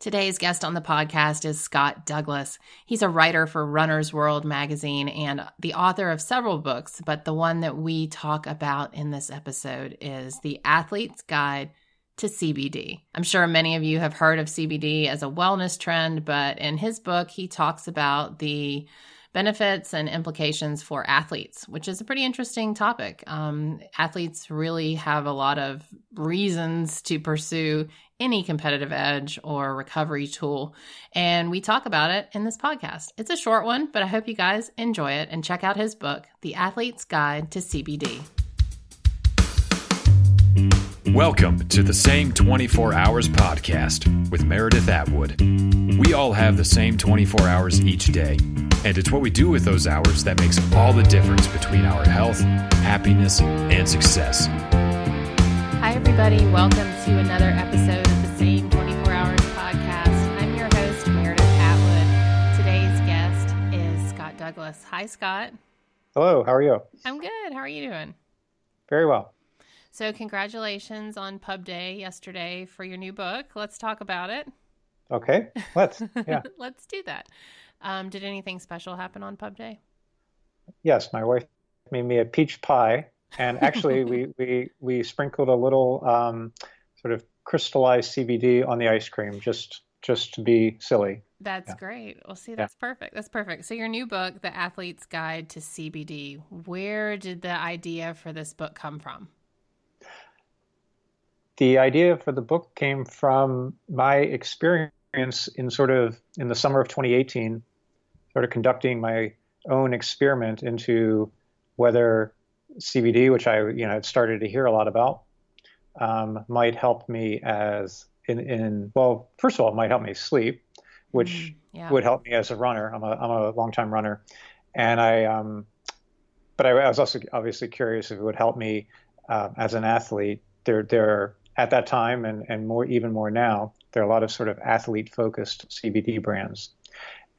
Today's guest on the podcast is Scott Douglas. He's a writer for Runner's World magazine and the author of several books, but the one that we talk about in this episode is The Athlete's Guide to CBD. I'm sure many of you have heard of CBD as a wellness trend, but in his book, he talks about the benefits and implications for athletes, which is a pretty interesting topic. Um, athletes really have a lot of reasons to pursue any competitive edge or recovery tool. And we talk about it in this podcast. It's a short one, but I hope you guys enjoy it and check out his book, The Athlete's Guide to CBD. Welcome to the Same 24 Hours podcast with Meredith Atwood. We all have the same 24 hours each day, and it's what we do with those hours that makes all the difference between our health, happiness, and success. Hi, everybody. Welcome to another episode of the Same 24 Hours podcast. I'm your host, Meredith Atwood. Today's guest is Scott Douglas. Hi, Scott. Hello, how are you? I'm good. How are you doing? Very well. So, congratulations on Pub Day yesterday for your new book. Let's talk about it. Okay, let's. Yeah. let's do that. Um, did anything special happen on Pub Day? Yes, my wife made me a peach pie, and actually, we, we, we sprinkled a little um, sort of crystallized CBD on the ice cream just just to be silly. That's yeah. great. Well, see, that's yeah. perfect. That's perfect. So, your new book, The Athlete's Guide to CBD, where did the idea for this book come from? the idea for the book came from my experience in sort of in the summer of 2018, sort of conducting my own experiment into whether CBD, which I you know had started to hear a lot about, um, might help me as in, in well, first of all, it might help me sleep, which mm, yeah. would help me as a runner. I'm a I'm a long time runner, and I um, but I, I, was also obviously curious if it would help me uh, as an athlete. There there at that time and, and more even more now, there are a lot of sort of athlete focused CBD brands.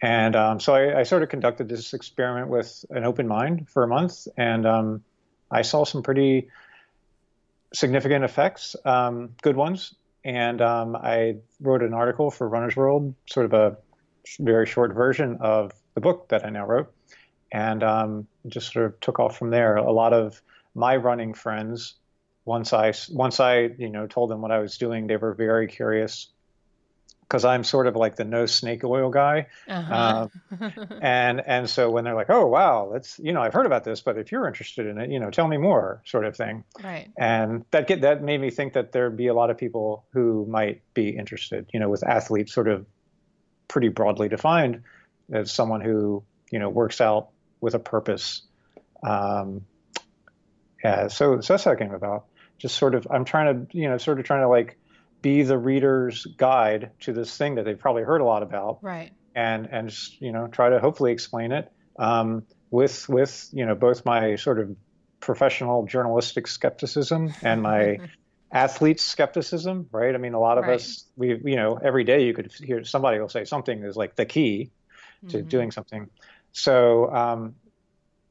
And um, so I, I, sort of conducted this experiment with an open mind for a month, and um, I saw some pretty significant effects, um, good ones. And um, I wrote an article for Runner's World, sort of a very short version of the book that I now wrote, and um, just sort of took off from there. A lot of my running friends once I once I you know told them what I was doing, they were very curious because I'm sort of like the no snake oil guy, uh-huh. um, and and so when they're like, oh wow, let's you know I've heard about this, but if you're interested in it, you know, tell me more, sort of thing. Right. And that get that made me think that there'd be a lot of people who might be interested, you know, with athletes sort of pretty broadly defined as someone who you know works out with a purpose. Um, yeah, so, so that's how it came about just sort of I'm trying to you know sort of trying to like be the reader's guide to this thing that they've probably heard a lot about, right? And and just you know try to hopefully explain it um, with with you know both my sort of professional journalistic skepticism and my athlete skepticism, right? I mean, a lot of right. us we you know every day you could hear somebody will say something is like the key to mm-hmm. doing something. So um,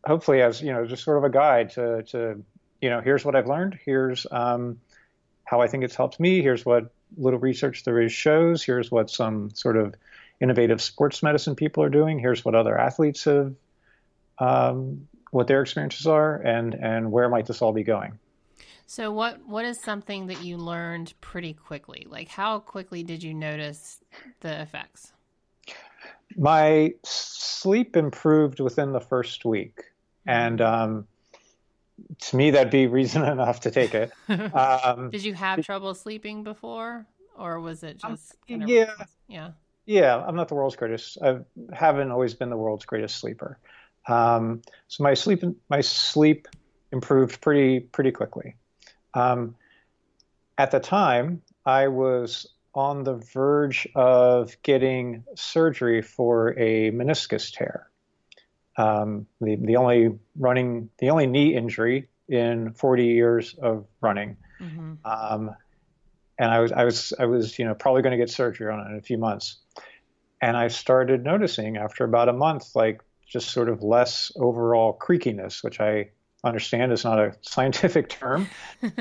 hopefully, as you know, just sort of a guide to to you know, here's what I've learned. Here's um, how I think it's helped me. Here's what little research there is shows. Here's what some sort of innovative sports medicine people are doing. Here's what other athletes have, um, what their experiences are, and and where might this all be going. So what what is something that you learned pretty quickly? Like how quickly did you notice the effects? My sleep improved within the first week, and um, to me, that'd be reason enough to take it. Um, Did you have trouble sleeping before, or was it um, just? Um, yeah, yeah, yeah. I'm not the world's greatest. I haven't always been the world's greatest sleeper. Um, so my sleep, my sleep improved pretty pretty quickly. Um, at the time, I was on the verge of getting surgery for a meniscus tear um, the the only running the only knee injury in 40 years of running. Mm-hmm. Um, and I was I was I was you know probably going to get surgery on it in a few months. And I started noticing after about a month like just sort of less overall creakiness, which I understand is not a scientific term,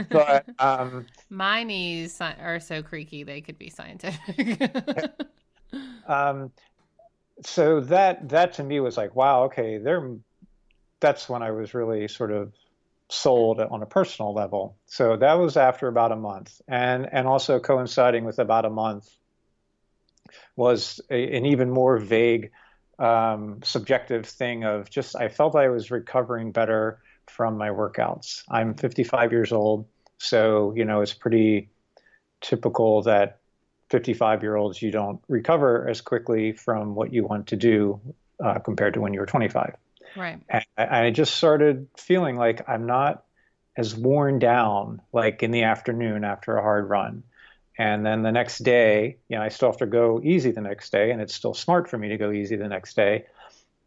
but um, my knees are so creaky they could be scientific. um, so that that to me was like, wow, okay, there. That's when I was really sort of sold on a personal level. So that was after about a month, and and also coinciding with about a month was a, an even more vague, um, subjective thing of just I felt I was recovering better from my workouts. I'm 55 years old, so you know it's pretty typical that 55 year olds you don't recover as quickly from what you want to do uh, compared to when you were 25. Right. And I just started feeling like I'm not as worn down like in the afternoon after a hard run. And then the next day, you know, I still have to go easy the next day, and it's still smart for me to go easy the next day.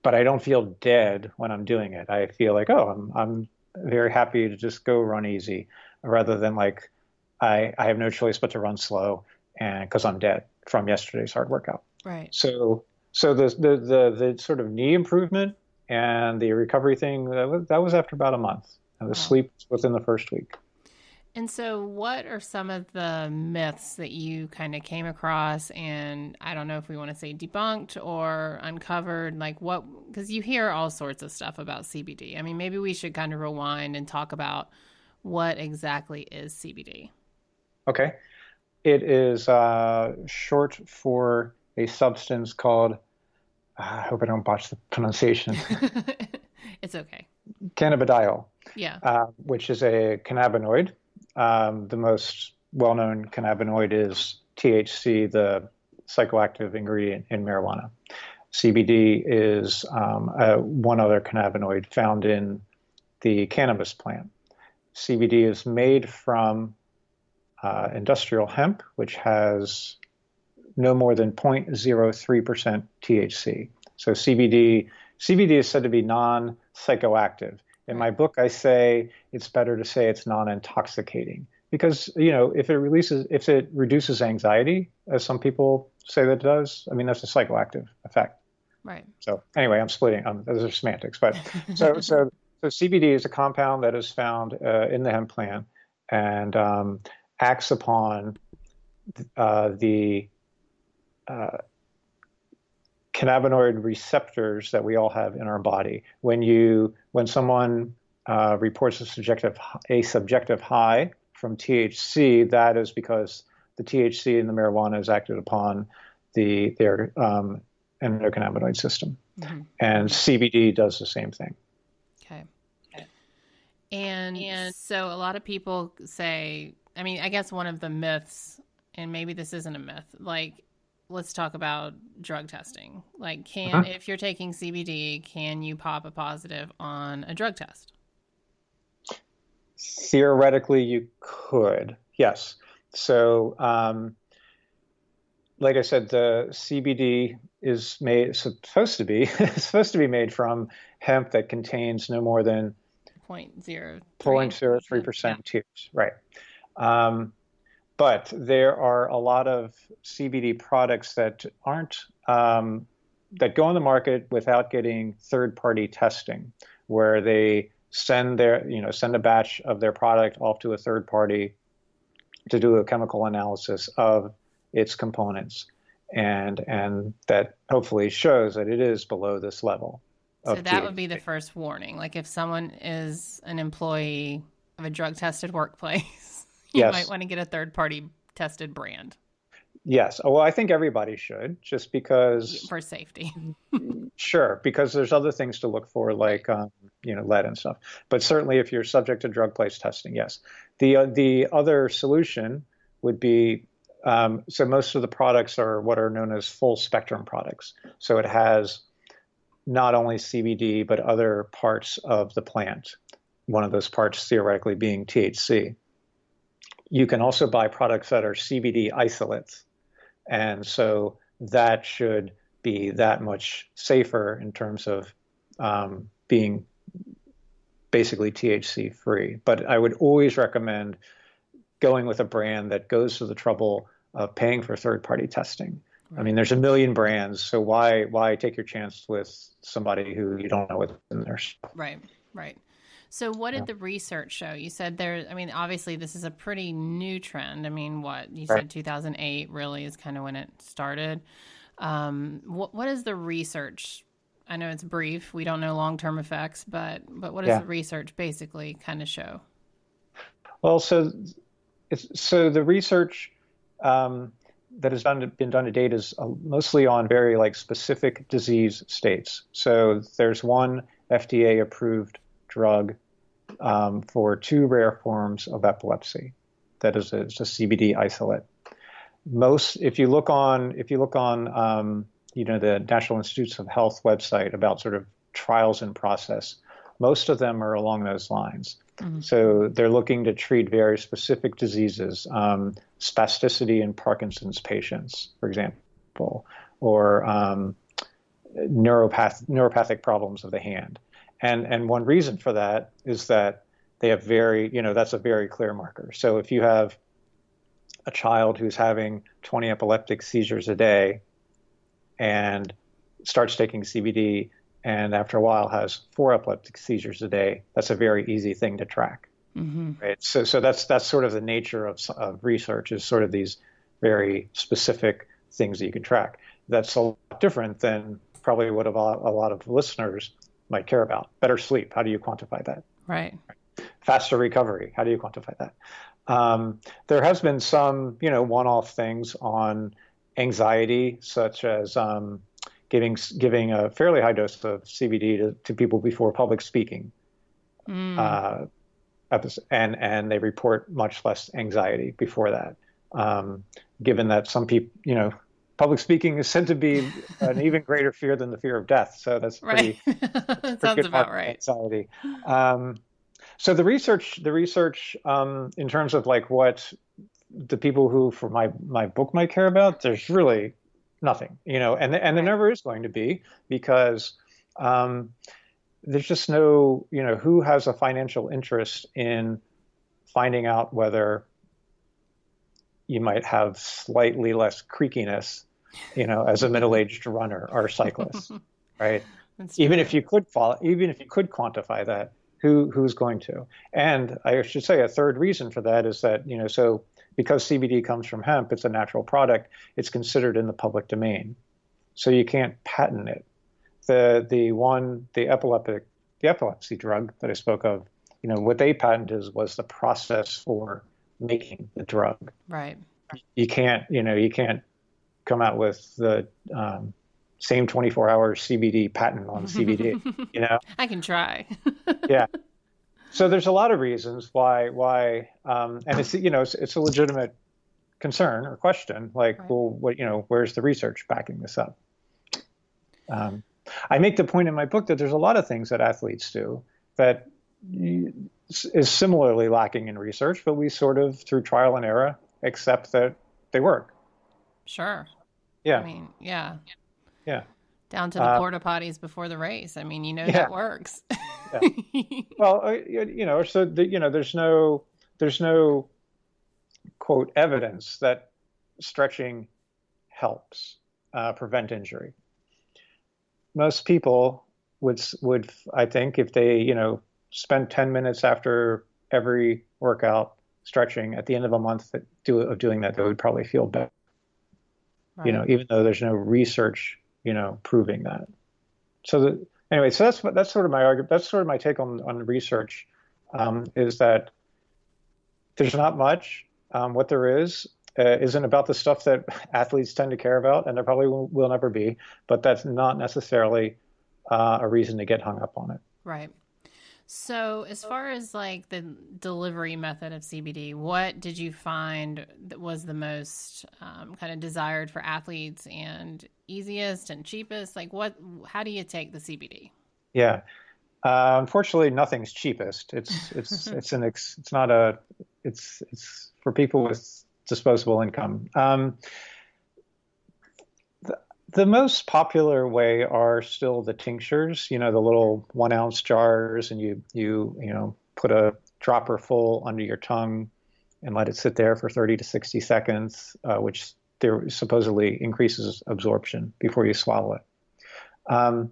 But I don't feel dead when I'm doing it. I feel like, oh, I'm I'm very happy to just go run easy, rather than like I I have no choice but to run slow, and because I'm dead from yesterday's hard workout. Right. So so the the the, the sort of knee improvement and the recovery thing that was, that was after about a month. And the wow. sleep within the first week. And so, what are some of the myths that you kind of came across? And I don't know if we want to say debunked or uncovered, like what, because you hear all sorts of stuff about CBD. I mean, maybe we should kind of rewind and talk about what exactly is CBD. Okay. It is uh, short for a substance called I hope I don't botch the pronunciation. it's okay. Cannabidiol. Yeah. Uh, which is a cannabinoid. Um, the most well known cannabinoid is THC, the psychoactive ingredient in marijuana. CBD is um, one other cannabinoid found in the cannabis plant. CBD is made from uh, industrial hemp, which has no more than 0.03% THC. So CBD CBD is said to be non-psychoactive. In my book, I say it's better to say it's non-intoxicating because you know if it releases if it reduces anxiety, as some people say that it does, I mean that's a psychoactive effect. Right. So anyway, I'm splitting. Um, those are semantics, but so so so CBD is a compound that is found uh, in the hemp plant and um, acts upon uh, the uh, cannabinoid receptors that we all have in our body. When you when someone uh, reports a subjective a subjective high from THC, that is because the THC in the marijuana is acted upon the their um, endocannabinoid system, mm-hmm. and CBD does the same thing. Okay. And, and so a lot of people say, I mean, I guess one of the myths, and maybe this isn't a myth, like let's talk about drug testing. Like, can uh-huh. if you're taking CBD, can you pop a positive on a drug test? Theoretically, you could. Yes. So, um, like I said, the CBD is made supposed to be supposed to be made from hemp that contains no more than 0.03 percent yeah. Right. Um, but there are a lot of CBD products that aren't um, that go on the market without getting third-party testing, where they send their you know send a batch of their product off to a third party to do a chemical analysis of its components, and and that hopefully shows that it is below this level. So that would be the first warning. Like if someone is an employee of a drug tested workplace you yes. might want to get a third party tested brand. Yes. Well, I think everybody should, just because for safety. sure, because there's other things to look for, like um, you know lead and stuff. But certainly, if you're subject to drug place testing, yes. The uh, the other solution would be um, so most of the products are what are known as full spectrum products. So it has not only CBD but other parts of the plant. One of those parts theoretically being THC you can also buy products that are CBD isolates. And so that should be that much safer in terms of um, being basically THC free. But I would always recommend going with a brand that goes to the trouble of paying for third party testing. I mean, there's a million brands, so why why take your chance with somebody who you don't know what's in there? Right, right. So, what did the research show? You said there, I mean, obviously, this is a pretty new trend. I mean, what you said 2008 really is kind of when it started. Um, what, what is the research? I know it's brief. We don't know long term effects, but but what does yeah. the research basically kind of show? Well, so so the research um, that has done, been done to date is uh, mostly on very like specific disease states. So there's one FDA approved drug um, for two rare forms of epilepsy. That is a, it's a CBD isolate. Most, if you look on, if you look on, um, you know, the National Institutes of Health website about sort of trials in process, most of them are along those lines. Mm-hmm. So they're looking to treat very specific diseases, um, spasticity in Parkinson's patients, for example, or um, neuropath- neuropathic problems of the hand. And and one reason for that is that they have very, you know, that's a very clear marker. So if you have a child who's having 20 epileptic seizures a day and starts taking CBD and after a while has four epileptic seizures a day, that's a very easy thing to track. Mm-hmm. Right. So, so that's that's sort of the nature of, of research is sort of these very specific things that you can track. That's a lot different than probably what a lot, a lot of listeners might care about. Better sleep. How do you quantify that? Right. Faster recovery. How do you quantify that? Um, there has been some, you know, one-off things on anxiety, such as um, giving giving a fairly high dose of CBD to, to people before public speaking. Mm. Uh, and and they report much less anxiety before that. Um, given that some people, you know, public speaking is said to be an even greater fear than the fear of death. So that's pretty, right. sounds about right. Anxiety. Um, so the research, the research um, in terms of like what the people who for my my book might care about, there's really nothing, you know, and and there never is going to be because um, there's just no, you know, who has a financial interest in finding out whether you might have slightly less creakiness, you know, as a middle-aged runner or cyclist, right? Even if you could follow, even if you could quantify that, who who's going to? And I should say a third reason for that is that you know, so because CBD comes from hemp, it's a natural product. It's considered in the public domain, so you can't patent it. The the one the epileptic the epilepsy drug that I spoke of, you know, what they patented was the process for making the drug. Right. You can't, you know, you can't come out with the um, same 24 hour CBD patent on CBD. you know, I can try. yeah. So there's a lot of reasons why why um, and it's you know it's, it's, a legitimate concern or question like right. well what you know where's the research backing this up? Um, I make the point in my book that there's a lot of things that athletes do that is similarly lacking in research, but we sort of, through trial and error, accept that they work. Sure. Yeah. I mean, yeah. Yeah. Down to the uh, porta potties before the race. I mean, you know yeah. that works. yeah. Well, uh, you know, so the, you know, there's no, there's no quote evidence that stretching helps uh, prevent injury. Most people would would I think if they you know spend 10 minutes after every workout stretching at the end of a month do, of doing that, they would probably feel better. Right. You know, even though there's no research, you know, proving that. So the, anyway, so that's that's sort of my argument. That's sort of my take on on research, um, is that there's not much. Um, what there is uh, isn't about the stuff that athletes tend to care about, and there probably will, will never be. But that's not necessarily uh, a reason to get hung up on it. Right. So, as far as like the delivery method of CBD, what did you find that was the most um, kind of desired for athletes and easiest and cheapest? Like, what? How do you take the CBD? Yeah, uh, unfortunately, nothing's cheapest. It's it's it's an ex, it's not a it's it's for people with disposable income. Um, the most popular way are still the tinctures, you know, the little one ounce jars, and you you you know put a dropper full under your tongue and let it sit there for 30 to 60 seconds, uh, which there supposedly increases absorption before you swallow it. Um,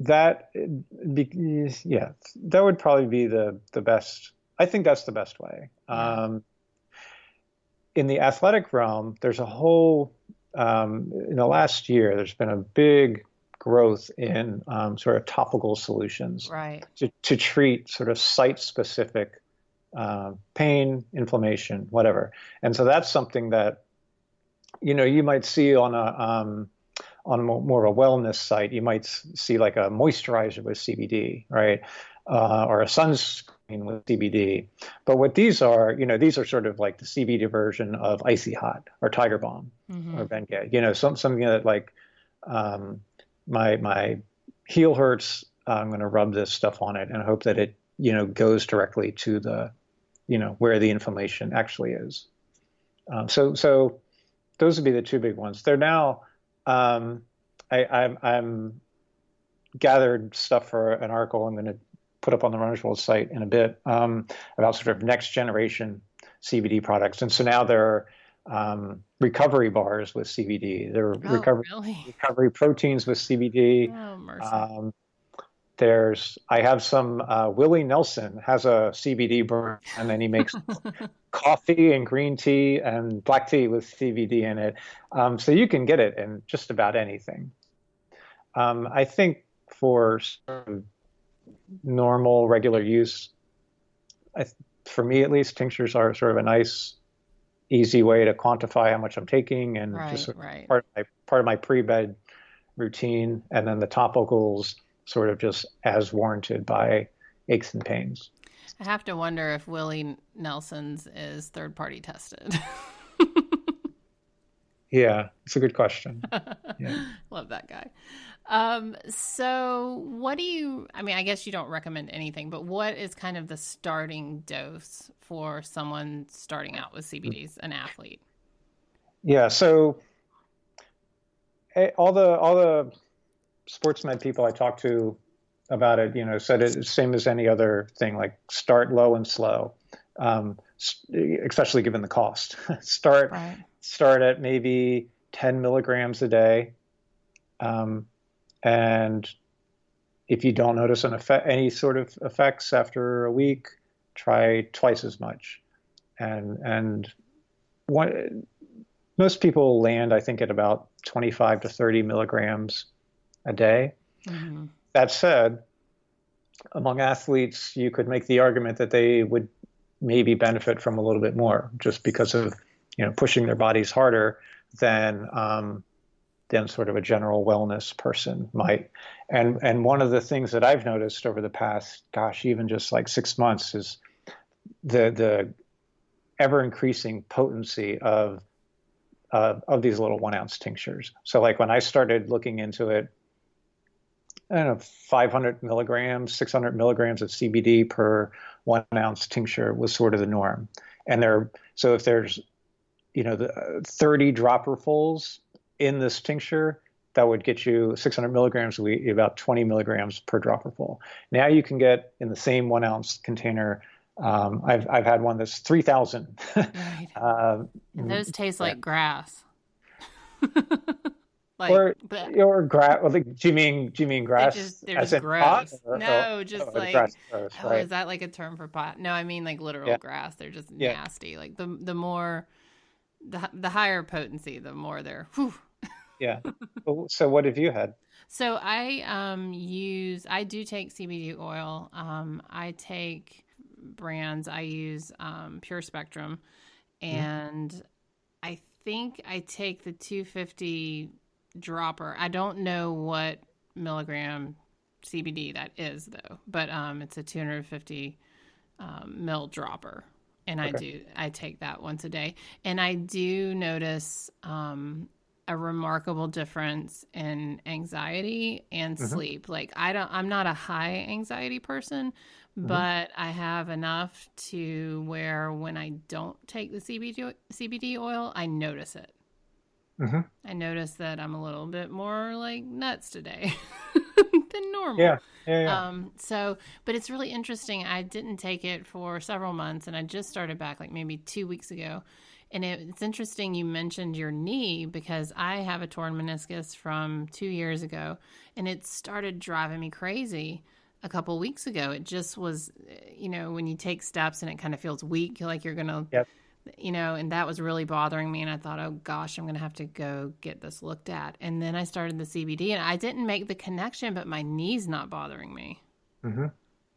that be, yeah, that would probably be the the best. I think that's the best way. Um, in the athletic realm, there's a whole um, in the last year. There's been a big growth in um, sort of topical solutions right. to, to treat sort of site specific uh, pain, inflammation, whatever. And so that's something that you know you might see on a um, on more of a wellness site. You might see like a moisturizer with CBD, right, uh, or a sunscreen with CBD. But what these are, you know, these are sort of like the CBD version of Icy Hot or Tiger Balm mm-hmm. or Bengay. You know, some, something that like um, my my heel hurts. I'm going to rub this stuff on it and hope that it you know goes directly to the you know where the inflammation actually is. Um, so so those would be the two big ones. They're now um, I, I'm, I'm gathered stuff for an article I'm going to put up on the Runners World site in a bit um, about sort of next generation CBD products, and so now there are um, recovery bars with CBD. There are oh, recovery really? recovery proteins with CBD. Oh, um, there's I have some uh, Willie Nelson has a CBD brand, and then he makes coffee and green tea and black tea with CBD in it. Um, so you can get it in just about anything. Um, I think for sort of normal, regular use, I, for me at least, tinctures are sort of a nice, easy way to quantify how much I'm taking and right, just right. part of my part of my pre-bed routine. And then the topicals sort of just as warranted by aches and pains. I have to wonder if Willie Nelson's is third party tested. yeah, it's a good question. Yeah. Love that guy. Um, so what do you I mean, I guess you don't recommend anything, but what is kind of the starting dose for someone starting out with CBDs, an athlete? Yeah, so eh, all the all the sports med people I talked to about it, you know, said it same as any other thing, like start low and slow, um, especially given the cost. start right. start at maybe 10 milligrams a day, um, and if you don't notice an effect, any sort of effects after a week, try twice as much, and and one, most people land, I think, at about 25 to 30 milligrams a day. Mm-hmm. That said, among athletes, you could make the argument that they would maybe benefit from a little bit more just because of you know pushing their bodies harder than um, than sort of a general wellness person might. And and one of the things that I've noticed over the past, gosh, even just like six months, is the the ever increasing potency of uh, of these little one ounce tinctures. So like when I started looking into it I don't know, 500 milligrams, 600 milligrams of CBD per one ounce tincture was sort of the norm. And there, so if there's, you know, the uh, 30 dropperfuls in this tincture, that would get you 600 milligrams, we about 20 milligrams per dropperful. Now you can get in the same one ounce container. Um, I've I've had one that's 3,000. Right. uh, those taste like grass. Like, or or grass. Well, like, do you mean do you mean grass? Just, they're just gross. Or, no, just like grass gross, oh, is that like a term for pot? No, I mean like literal yeah. grass. They're just yeah. nasty. Like the the more the the higher potency, the more they're. Whew. Yeah. So what have you had? So I um use I do take CBD oil. Um I take brands. I use um Pure Spectrum, mm-hmm. and mm-hmm. I think I take the 250 dropper. I don't know what milligram CBD that is though, but um, it's a 250 um, mil dropper, and okay. I do I take that once a day, and I do notice um, a remarkable difference in anxiety and mm-hmm. sleep. Like I don't, I'm not a high anxiety person, mm-hmm. but I have enough to where when I don't take the CBD CBD oil, I notice it. Mm-hmm. I notice that I'm a little bit more like nuts today than normal. Yeah. Yeah, yeah. Um, so, but it's really interesting. I didn't take it for several months and I just started back like maybe two weeks ago. And it, it's interesting you mentioned your knee because I have a torn meniscus from two years ago, and it started driving me crazy a couple weeks ago. It just was, you know, when you take steps and it kind of feels weak, like you're going to, Yep. you know, and that was really bothering me. And I thought, oh gosh, I'm going to have to go get this looked at. And then I started the CBD, and I didn't make the connection, but my knee's not bothering me. hmm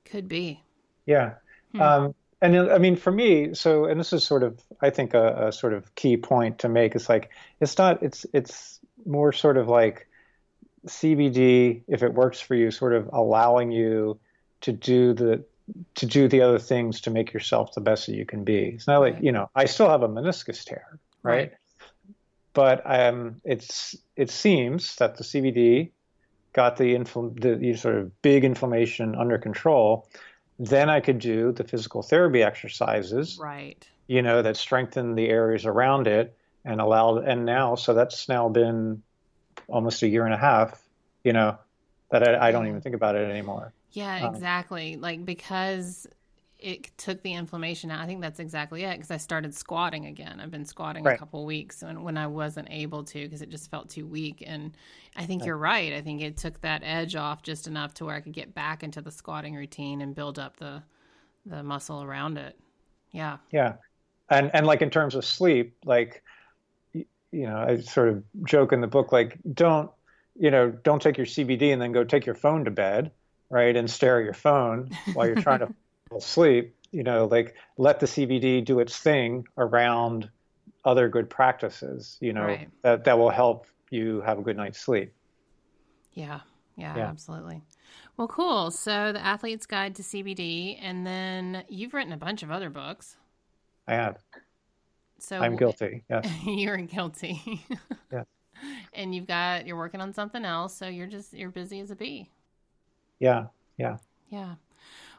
Could be. Yeah. Hmm. Um, and I mean, for me, so, and this is sort of, I think, a, a sort of key point to make. It's like, it's not, it's, it's more sort of like CBD, if it works for you, sort of allowing you to do the, to do the other things to make yourself the best that you can be. It's not like, you know, I still have a meniscus tear, right? Right. But um, it's, it seems that the CBD got the, infl- the, the sort of big inflammation under control. Then I could do the physical therapy exercises, Right. you know, that strengthen the areas around it and allow, and now, so that's now been almost a year and a half, you know, that I, I don't even think about it anymore. Yeah, Um, exactly. Like because it took the inflammation out. I think that's exactly it. Because I started squatting again. I've been squatting a couple weeks when when I wasn't able to because it just felt too weak. And I think you're right. I think it took that edge off just enough to where I could get back into the squatting routine and build up the the muscle around it. Yeah. Yeah. And, and like in terms of sleep, like, you know, I sort of joke in the book, like, don't, you know, don't take your CBD and then go take your phone to bed, right? And stare at your phone while you're trying to fall asleep. You know, like let the CBD do its thing around other good practices, you know, Right. that, that will help you have a good night's sleep. Yeah, yeah, Yeah. absolutely. Well, cool. So, The Athlete's Guide to CBD, and then you've written a bunch of other books. I have. So I'm guilty. Yes. you're guilty. Yeah. And you've got you're working on something else, so you're just you're busy as a bee. Yeah. Yeah. Yeah.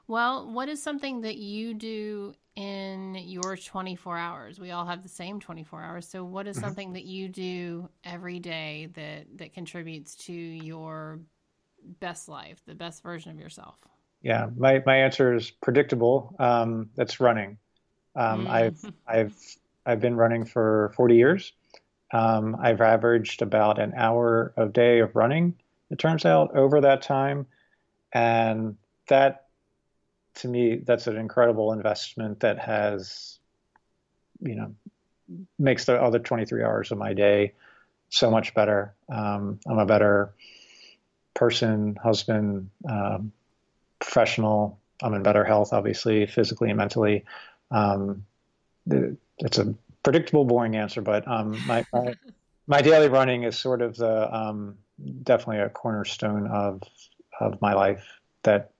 Well, what is something that you do in your 24 hours? We all have the same 24 hours. So what is Mhm. something that you do every day that that contributes to your best life, the best version of yourself? Yeah, my, my answer is predictable. Um, that's running. Um, Mm. I've I've I've been running for 40 years. Um, I've averaged about an hour a day of running, it turns out, over that time. And that, to me, that's an incredible investment that has, you know, makes the other 23 hours of my day so much better. Um, I'm a better person, husband, um, professional. I'm in better health, obviously, physically and mentally. Um, it's a predictable, boring answer, but um, my, my my daily running is sort of the um, definitely a cornerstone of of my life that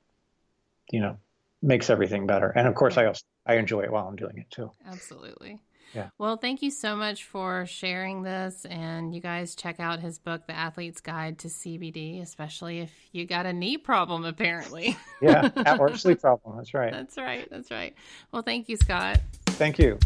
you know makes everything better. And of course, I also I enjoy it while I'm doing it too. Absolutely. Yeah. Well, thank you so much for sharing this. And you guys check out his book, The Athlete's Guide to CBD, especially if you got a knee problem, apparently. Yeah, or sleep problem. That's right. that's right. That's right. Well, thank you, Scott. Thank you.